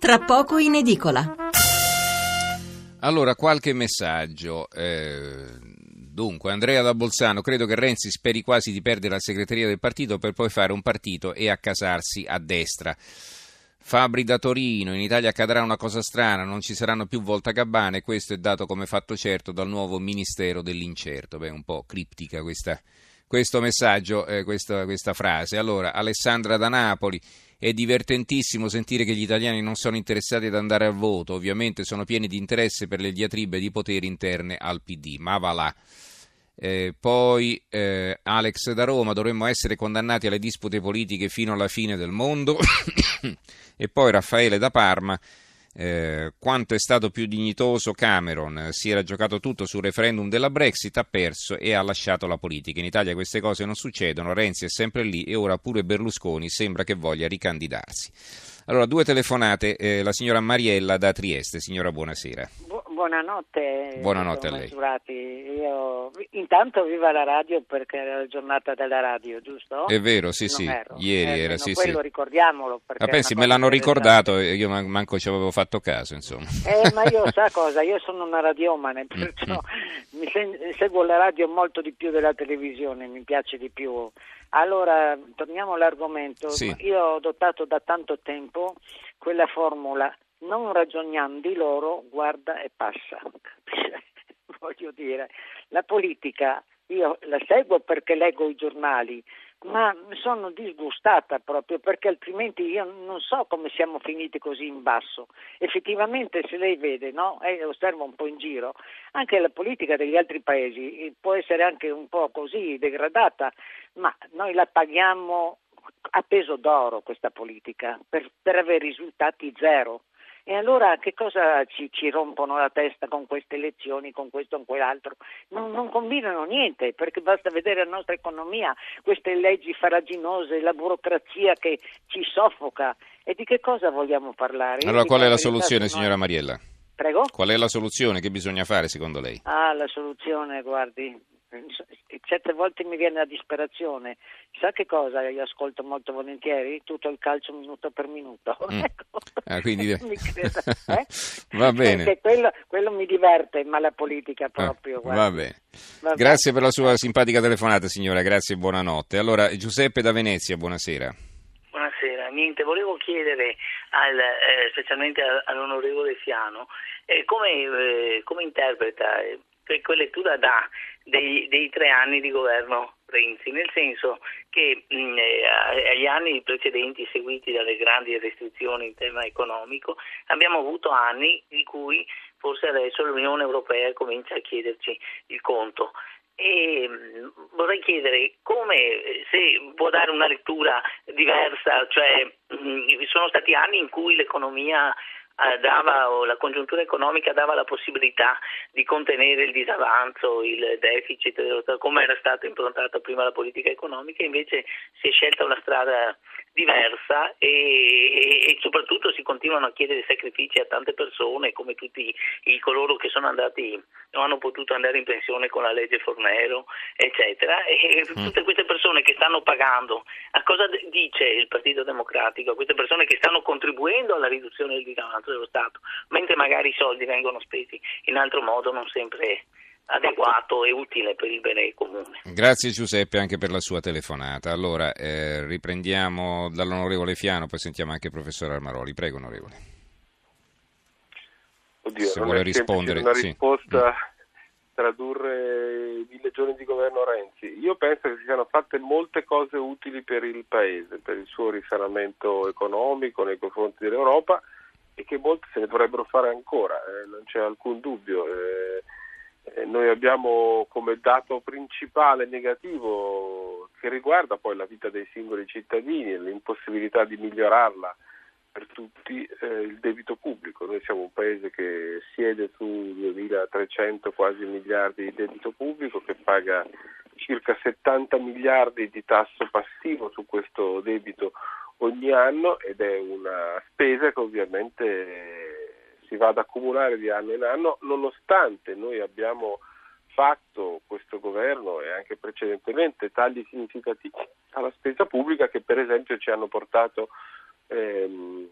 tra poco in edicola. Allora, qualche messaggio. Eh, dunque, Andrea da Bolzano, credo che Renzi speri quasi di perdere la segreteria del partito per poi fare un partito e accasarsi a destra. Fabri da Torino, in Italia accadrà una cosa strana, non ci saranno più voltagabbane, questo è dato come fatto certo dal nuovo Ministero dell'Incerto. Beh, un po' criptica questa, questo messaggio, eh, questa, questa frase. Allora, Alessandra da Napoli, è divertentissimo sentire che gli italiani non sono interessati ad andare al voto, ovviamente sono pieni di interesse per le diatribe di potere interne al PD, ma va là. Eh, poi eh, Alex da Roma, dovremmo essere condannati alle dispute politiche fino alla fine del mondo. e poi Raffaele da Parma, eh, quanto è stato più dignitoso Cameron, si era giocato tutto sul referendum della Brexit, ha perso e ha lasciato la politica. In Italia queste cose non succedono, Renzi è sempre lì e ora pure Berlusconi sembra che voglia ricandidarsi. Allora, due telefonate, eh, la signora Mariella da Trieste. Signora, buonasera. Bu- buonanotte. Buonanotte a lei. Io... Intanto viva la radio perché era la giornata della radio, giusto? È vero, sì, Non sì, ero. ieri Eh, era, sì, quello sì. ricordiamolo. perché Ah, pensi, me l'hanno ricordato e io man- manco ci avevo fatto caso, insomma. Eh, ma io sa cosa, io sono una radiomane, perciò mi sen- seguo la radio molto di più della televisione, mi piace di più. Allora, torniamo all'argomento. Sì. Io ho adottato da tanto tempo quella formula, non ragioniamo di loro, guarda e passa. Voglio dire, la politica io la seguo perché leggo i giornali, ma sono disgustata proprio perché altrimenti io non so come siamo finiti così in basso. Effettivamente se lei vede, no? E osserva un po' in giro, anche la politica degli altri paesi eh, può essere anche un po' così degradata, ma noi la paghiamo a peso d'oro questa politica per, per avere risultati zero. E allora che cosa ci, ci rompono la testa con queste elezioni, con questo o quell'altro? Non, non combinano niente, perché basta vedere la nostra economia, queste leggi faraginose, la burocrazia che ci soffoca. E di che cosa vogliamo parlare? Allora, qual è la soluzione, signora Mariella? Prego? Qual è la soluzione? Che bisogna fare secondo lei? Ah, la soluzione, guardi, certe volte mi viene la disperazione. Sa che cosa? Io ascolto molto volentieri tutto il calcio minuto per minuto. Mm. Ecco. Ah, quindi- creda, eh? Va bene. Perché quello, quello mi diverte, ma la politica Ah, proprio. guardi. va bene. Va bene. Grazie per la sua simpatica telefonata, signora. Grazie e buonanotte. Allora, Giuseppe da Venezia, buonasera. Buonasera, niente, volevo chiedere al, eh, specialmente al- all'onorevole Fiano eh, come, eh, come interpreta, eh, che lettura dà dei, dei tre anni di governo Renzi, nel senso che mh, eh, agli anni precedenti seguiti dalle grandi restrizioni in tema economico abbiamo avuto anni di cui forse adesso l'Unione Europea comincia a chiederci il conto. E mh, vorrei chiedere come, eh, se può dare una lettura diversa, cioè mh, sono stati anni in cui l'economia dava, o la congiuntura economica dava la possibilità di contenere il disavanzo, il deficit, eh, come era stata improntata prima la politica economica, invece si è scelta una strada diversa e, e- soprattutto si continuano a chiedere sacrifici a tante persone come tutti i coloro che sono andati non hanno potuto andare in pensione con la legge Fornero eccetera. E tutte queste persone che stanno pagando a cosa dice il Partito Democratico? A queste persone che stanno contribuendo alla riduzione del disavanzo dello Stato mentre magari i soldi vengono spesi in altro modo non sempre adeguato e utile per il bene comune Grazie Giuseppe anche per la sua telefonata. Allora, eh, riprendiamo dall'onorevole Fiano, poi sentiamo anche il professor Armaroli. Prego, onorevole. Oddio, Se non vuole rispondere, una sì. risposta tradurre mille giorni di governo Renzi. Io penso che si siano fatte molte cose utili per il Paese, per il suo risanamento economico nei confronti dell'Europa e che molte se ne dovrebbero fare ancora, eh, non c'è alcun dubbio. Eh, eh, noi abbiamo come dato principale negativo che riguarda poi la vita dei singoli cittadini e l'impossibilità di migliorarla per tutti eh, il debito pubblico. Noi siamo un paese che siede su 2.300 quasi miliardi di debito pubblico, che paga circa 70 miliardi di tasso passivo su questo debito ogni anno ed è una spesa che ovviamente si va ad accumulare di anno in anno, nonostante noi abbiamo fatto questo governo e anche precedentemente tagli significativi alla spesa pubblica che per esempio ci hanno portato ehm,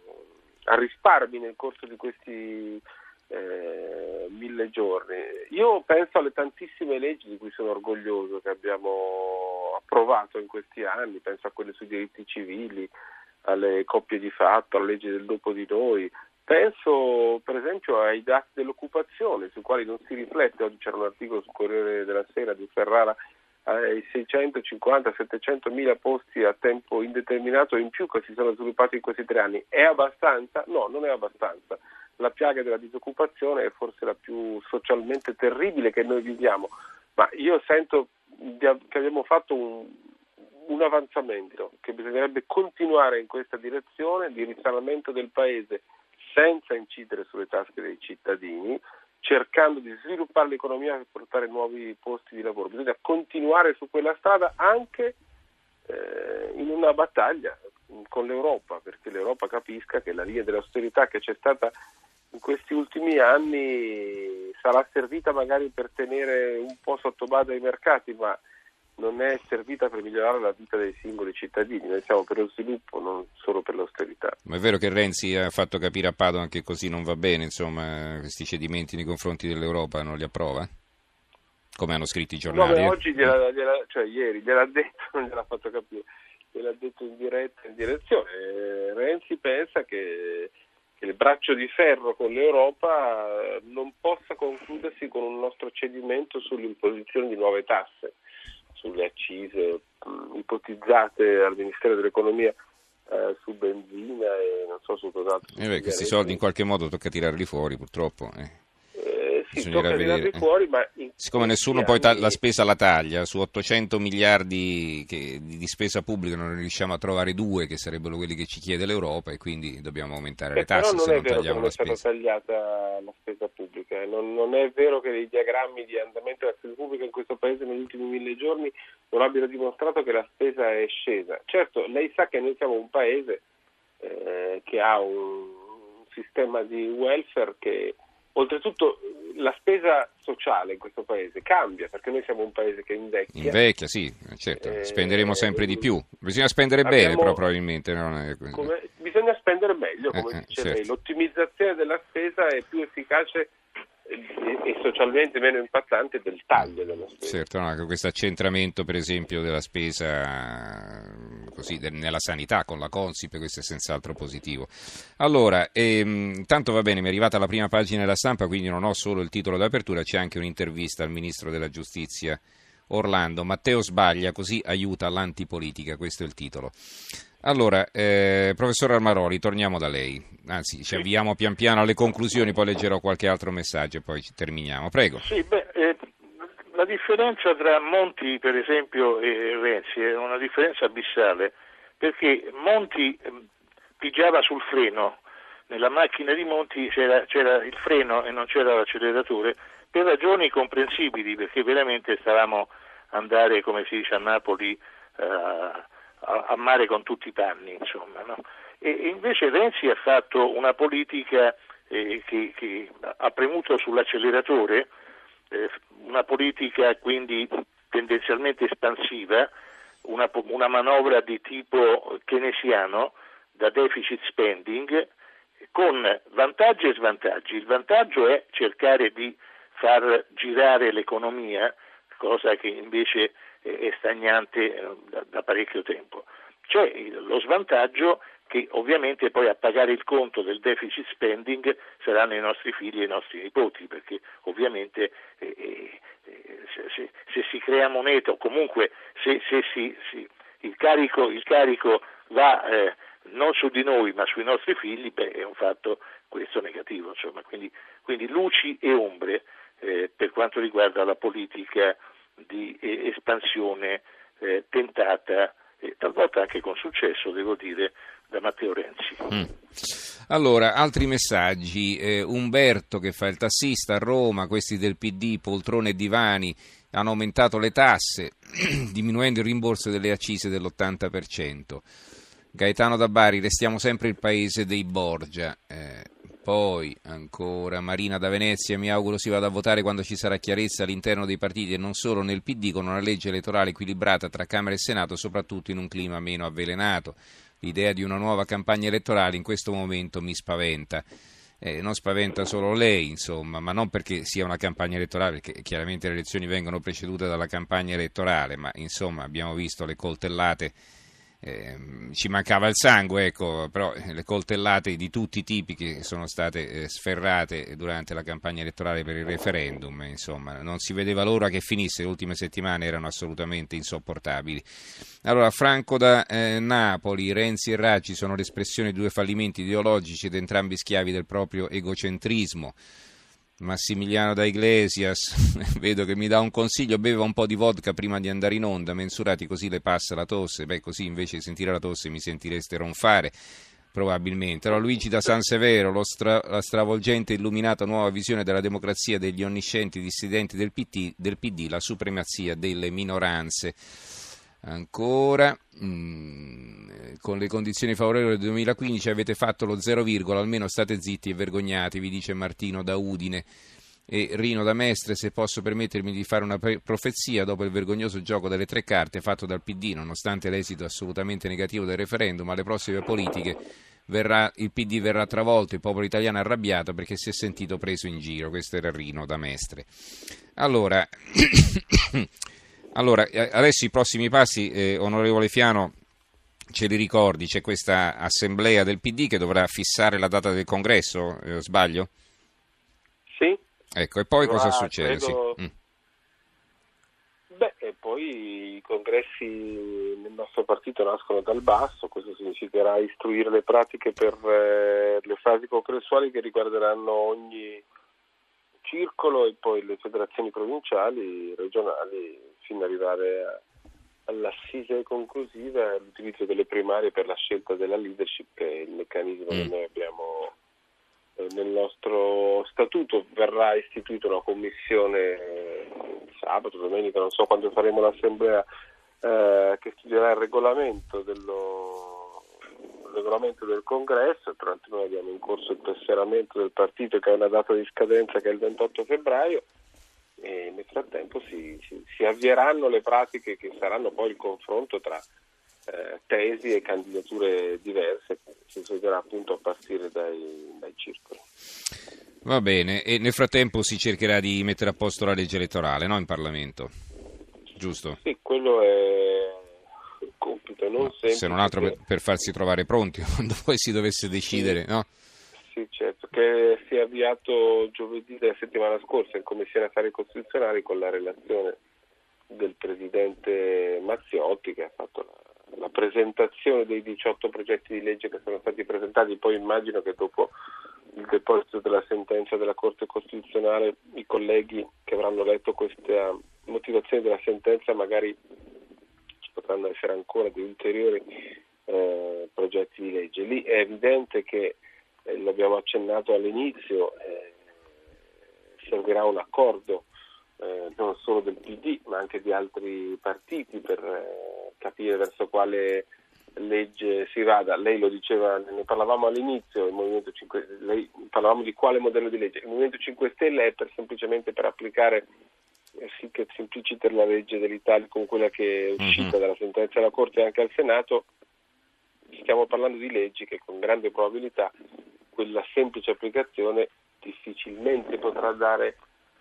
a risparmi nel corso di questi eh, mille giorni. Io penso alle tantissime leggi di cui sono orgoglioso che abbiamo approvato in questi anni, penso a quelle sui diritti civili, alle coppie di fatto, alla legge del dopo di noi. Penso per esempio ai dati dell'occupazione sui quali non si riflette, oggi c'era un articolo sul Corriere della Sera di Ferrara ai 650-700 mila posti a tempo indeterminato in più che si sono sviluppati in questi tre anni. È abbastanza? No, non è abbastanza la piaga della disoccupazione è forse la più socialmente terribile che noi viviamo, ma io sento che abbiamo fatto un, un avanzamento, che bisognerebbe continuare in questa direzione di risanamento del Paese senza incidere sulle tasche dei cittadini, cercando di sviluppare l'economia per portare nuovi posti di lavoro. Bisogna continuare su quella strada anche eh, in una battaglia con l'Europa, perché l'Europa capisca che la linea dell'austerità che c'è stata in questi ultimi anni sarà servita magari per tenere un po' sotto bada i mercati, ma non è servita per migliorare la vita dei singoli cittadini, noi siamo per lo sviluppo, non solo per l'austerità. Ma è vero che Renzi ha fatto capire a Padova che così non va bene, insomma, questi cedimenti nei confronti dell'Europa non li approva? Come hanno scritto i giornali? No, oggi, gliela, gliela, cioè ieri, gliel'ha detto, non gliel'ha fatto capire, gliel'ha detto in diretta in direzione. Renzi pensa che che il braccio di ferro con l'Europa eh, non possa concludersi con un nostro cedimento sull'imposizione di nuove tasse, sulle accise mh, ipotizzate al Ministero dell'Economia eh, su benzina e non so su cos'altro. Eh beh, questi soldi in qualche modo tocca tirarli fuori purtroppo. Eh sì, tocca vedere. fuori, ma Siccome nessuno poi ta- la spesa la taglia, su 800 miliardi che, di, di, spesa pubblica non riusciamo a trovare due, che sarebbero quelli che ci chiede l'Europa, e quindi dobbiamo aumentare eh, le tasse se non tagliamo la spesa. Non è tagliata la spesa pubblica, non, non, è vero che i diagrammi di andamento della spesa pubblica in questo Paese negli ultimi mille giorni non abbiano dimostrato che la spesa è scesa. Certo, lei sa che noi siamo un Paese eh, che ha un sistema di welfare che oltretutto la spesa sociale in questo paese cambia perché noi siamo un paese che invecchia. Invecchia, sì, certo, eh, spenderemo sempre di più. Bisogna spendere abbiamo, bene, però probabilmente non è così. Come, bisogna spendere meglio, come eh, dice certo. lei. L'ottimizzazione della spesa è più efficace e, socialmente meno impattante del taglio della spesa. Certo, no, questo accentramento per esempio della spesa così, nella sanità con la Consip, questo è senz'altro positivo. Allora, ehm, intanto va bene, mi è arrivata la prima pagina della stampa, quindi non ho solo il titolo d'apertura, c'è anche un'intervista al Ministro della Giustizia Orlando. Matteo sbaglia, così aiuta l'antipolitica, questo è il titolo. Allora, eh, professor Armaroli, torniamo da lei. Anzi, ci avviamo pian piano alle conclusioni, poi leggerò qualche altro messaggio e poi terminiamo. Prego. Sì, beh, eh, la differenza tra Monti, per esempio, e Renzi è una differenza abissale, perché Monti eh, pigiava sul freno, nella macchina di Monti c'era, c'era il freno e non c'era l'acceleratore, per ragioni comprensibili, perché veramente stavamo andare, come si dice a Napoli, eh, a, mare con tutti i panni, insomma. No? E, invece Renzi ha fatto una politica eh, che, che, ha premuto sull'acceleratore, eh, una politica quindi tendenzialmente espansiva, una, una manovra di tipo keynesiano da deficit spending con vantaggi e svantaggi. Il vantaggio è cercare di far girare l'economia, cosa che invece è stagnante eh, da, parecchio tempo. C'è lo svantaggio che ovviamente poi a pagare il conto del deficit spending saranno i nostri figli e i nostri nipoti, perché ovviamente eh, eh, se, se, se, si crea moneta o comunque se, se si, si, il, carico, il, carico, va eh, non su di noi ma sui nostri figli, beh, è un fatto questo negativo. Quindi, quindi, luci e ombre eh, per quanto riguarda la politica di eh, espansione eh, tentata, eh, talvolta anche con successo, devo dire, da Matteo Renzi. Mm. Allora, altri messaggi. Eh, Umberto che fa il tassista a Roma, questi del PD, poltrone e divani, hanno aumentato le tasse, diminuendo il rimborso delle accise dell'80%. Gaetano da Bari, restiamo sempre il paese dei Borgia. Eh, poi ancora Marina da Venezia, mi auguro si vada a votare quando ci sarà chiarezza all'interno dei partiti e non solo nel PD con una legge elettorale equilibrata tra Camera e Senato, soprattutto in un clima meno avvelenato. l'idea di una nuova campagna elettorale in questo momento mi spaventa. Eh, non spaventa solo lei, insomma, ma non perché sia una campagna elettorale, perché chiaramente le elezioni vengono precedute dalla campagna elettorale, ma insomma abbiamo visto le coltellate eh, ci mancava il sangue, ecco, però le coltellate di tutti i tipi che sono state eh, sferrate durante la campagna elettorale per il referendum, insomma, non si vedeva l'ora che finisse, le ultime settimane erano assolutamente insopportabili. Allora, Franco da eh, Napoli, Renzi e Raggi sono l'espressione di due fallimenti ideologici ed entrambi schiavi del proprio egocentrismo. Massimiliano da Iglesias, vedo che mi dà un consiglio, beva un po' di vodka prima di andare in onda, mensurati così le passa la tosse, beh così invece di sentire la tosse mi sentireste ronfare, probabilmente. Allora, Luigi da San Severo, stra- la stravolgente e illuminata nuova visione della democrazia degli onniscienti dissidenti del PD, del PD la supremazia delle minoranze. Ancora, mm, con le condizioni favorevoli del 2015 avete fatto lo 0, almeno state zitti e vergognati, vi dice Martino da Udine. E Rino da Mestre, se posso permettermi di fare una profezia, dopo il vergognoso gioco delle tre carte fatto dal PD, nonostante l'esito assolutamente negativo del referendum, alle prossime politiche verrà, il PD verrà travolto, il popolo italiano arrabbiato perché si è sentito preso in giro. Questo era Rino da Mestre. Allora. Allora, eh, adesso i prossimi passi, eh, onorevole Fiano, ce li ricordi? C'è questa assemblea del PD che dovrà fissare la data del congresso, eh, sbaglio? Sì. Ecco, e poi allora, cosa succede? Credo... Sì. Mm. Beh, e poi i congressi nel nostro partito nascono dal basso, questo significherà istruire le pratiche per eh, le fasi congressuali che riguarderanno ogni circolo e poi le federazioni provinciali, regionali, fino ad arrivare all'assise conclusiva all'utilizzo delle primarie per la scelta della leadership, che è il meccanismo mm. che noi abbiamo eh, nel nostro statuto. Verrà istituita una commissione eh, sabato, domenica, non so quando faremo l'assemblea, eh, che studierà il regolamento dello regolamento del congresso, tra l'altro noi abbiamo in corso il tesseramento del partito che ha una data di scadenza che è il 28 febbraio e nel frattempo si, si, si avvieranno le pratiche che saranno poi il confronto tra eh, tesi e candidature diverse che si svolgerà appunto a partire dai, dai circoli. Va bene, e nel frattempo si cercherà di mettere a posto la legge elettorale no? in Parlamento, giusto? Sì, quello è compito non semplice. Se non altro per, per, farsi trovare pronti quando poi si dovesse decidere, sì. no? Sì, certo, che si è avviato giovedì della settimana scorsa in Commissione Affari Costituzionali con la relazione del Presidente Mazziotti che ha fatto la, la presentazione dei 18 progetti di legge che sono stati presentati, poi immagino che dopo il deposito della sentenza della Corte Costituzionale i colleghi che avranno letto questa motivazione della sentenza magari potranno essere ancora di ulteriori eh, progetti di legge. Lì è evidente che, eh, l'abbiamo accennato all'inizio, eh, servirà un accordo eh, non solo del PD ma anche di altri partiti per eh, capire verso quale legge si vada. Lei lo diceva, ne parlavamo all'inizio, il Movimento 5, lei, parlavamo di quale modello di legge. Il Movimento 5 Stelle è per, semplicemente per applicare et simpliciter la legge dell'Italia con quella che è uscita mm-hmm. dalla sentenza della Corte anche al Senato, stiamo parlando di leggi che con grande probabilità quella semplice applicazione difficilmente potrà dare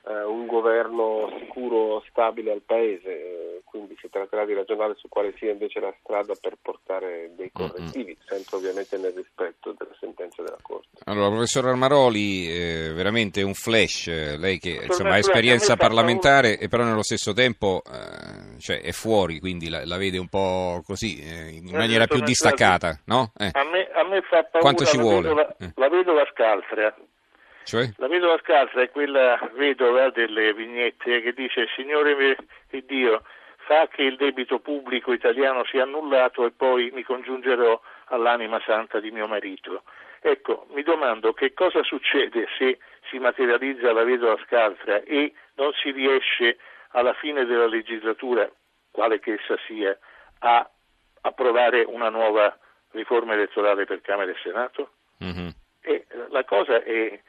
eh, un governo sicuro, stabile al Paese, quindi si tratterà di ragionare su quale sia invece la strada per portare dei correttivi, mm-hmm. sempre ovviamente nel rispetto della sentenza della Corte. Allora, professor Armaroli, eh, veramente un flash, lei che insomma, ha esperienza parlamentare e però nello stesso tempo eh, cioè, è fuori, quindi la, la, vede un po' così, eh, in maniera più distaccata, no? Eh. A, me, a, me, fa paura Quanto ci la vuole? Vedova, eh. la vedova scaltra. Cioè? La vedova scalza è quella vedova delle vignette che dice Signore Dio fa che il debito pubblico italiano sia annullato e poi mi congiungerò all'anima santa di mio marito. Ecco, mi domando che cosa succede se si materializza la vedova scaltra e non si riesce alla fine della legislatura, quale che essa sia, a approvare una nuova riforma elettorale per Camera e Senato? Mm-hmm. E la cosa è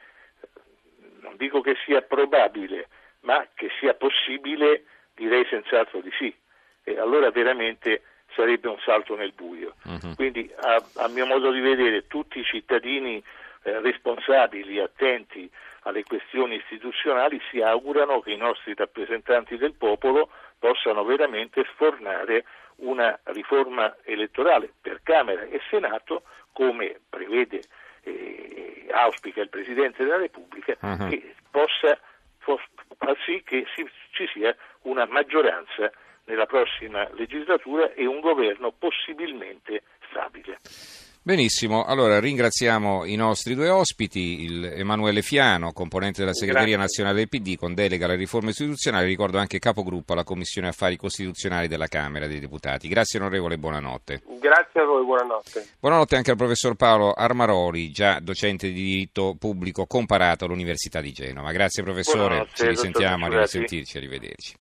non dico che sia probabile, ma che sia possibile, direi senz'altro di sì. E allora veramente sarebbe un salto nel buio. Uh-huh. Quindi a, a, mio modo di vedere tutti i cittadini eh, responsabili, attenti alle questioni istituzionali si augurano che i nostri rappresentanti del popolo possano veramente sfornare una riforma elettorale per Camera e Senato come prevede e eh, auspica il Presidente della Repubblica uh-huh. che possa far sì che si, ci sia una maggioranza nella prossima legislatura e un governo possibilmente stabile. Benissimo, allora ringraziamo i nostri due ospiti, il Emanuele Fiano, componente della segreteria Grazie. nazionale del PD con delega alle riforme istituzionali, ricordo anche capogruppo alla Commissione Affari Costituzionali della Camera dei Deputati. Grazie onorevole, buonanotte. Grazie a voi, buonanotte. Buonanotte anche al professor Paolo Armaroli, già docente di diritto pubblico comparato all'Università di Genova. Grazie professore, ci risentiamo, a risentirci, arrivederci.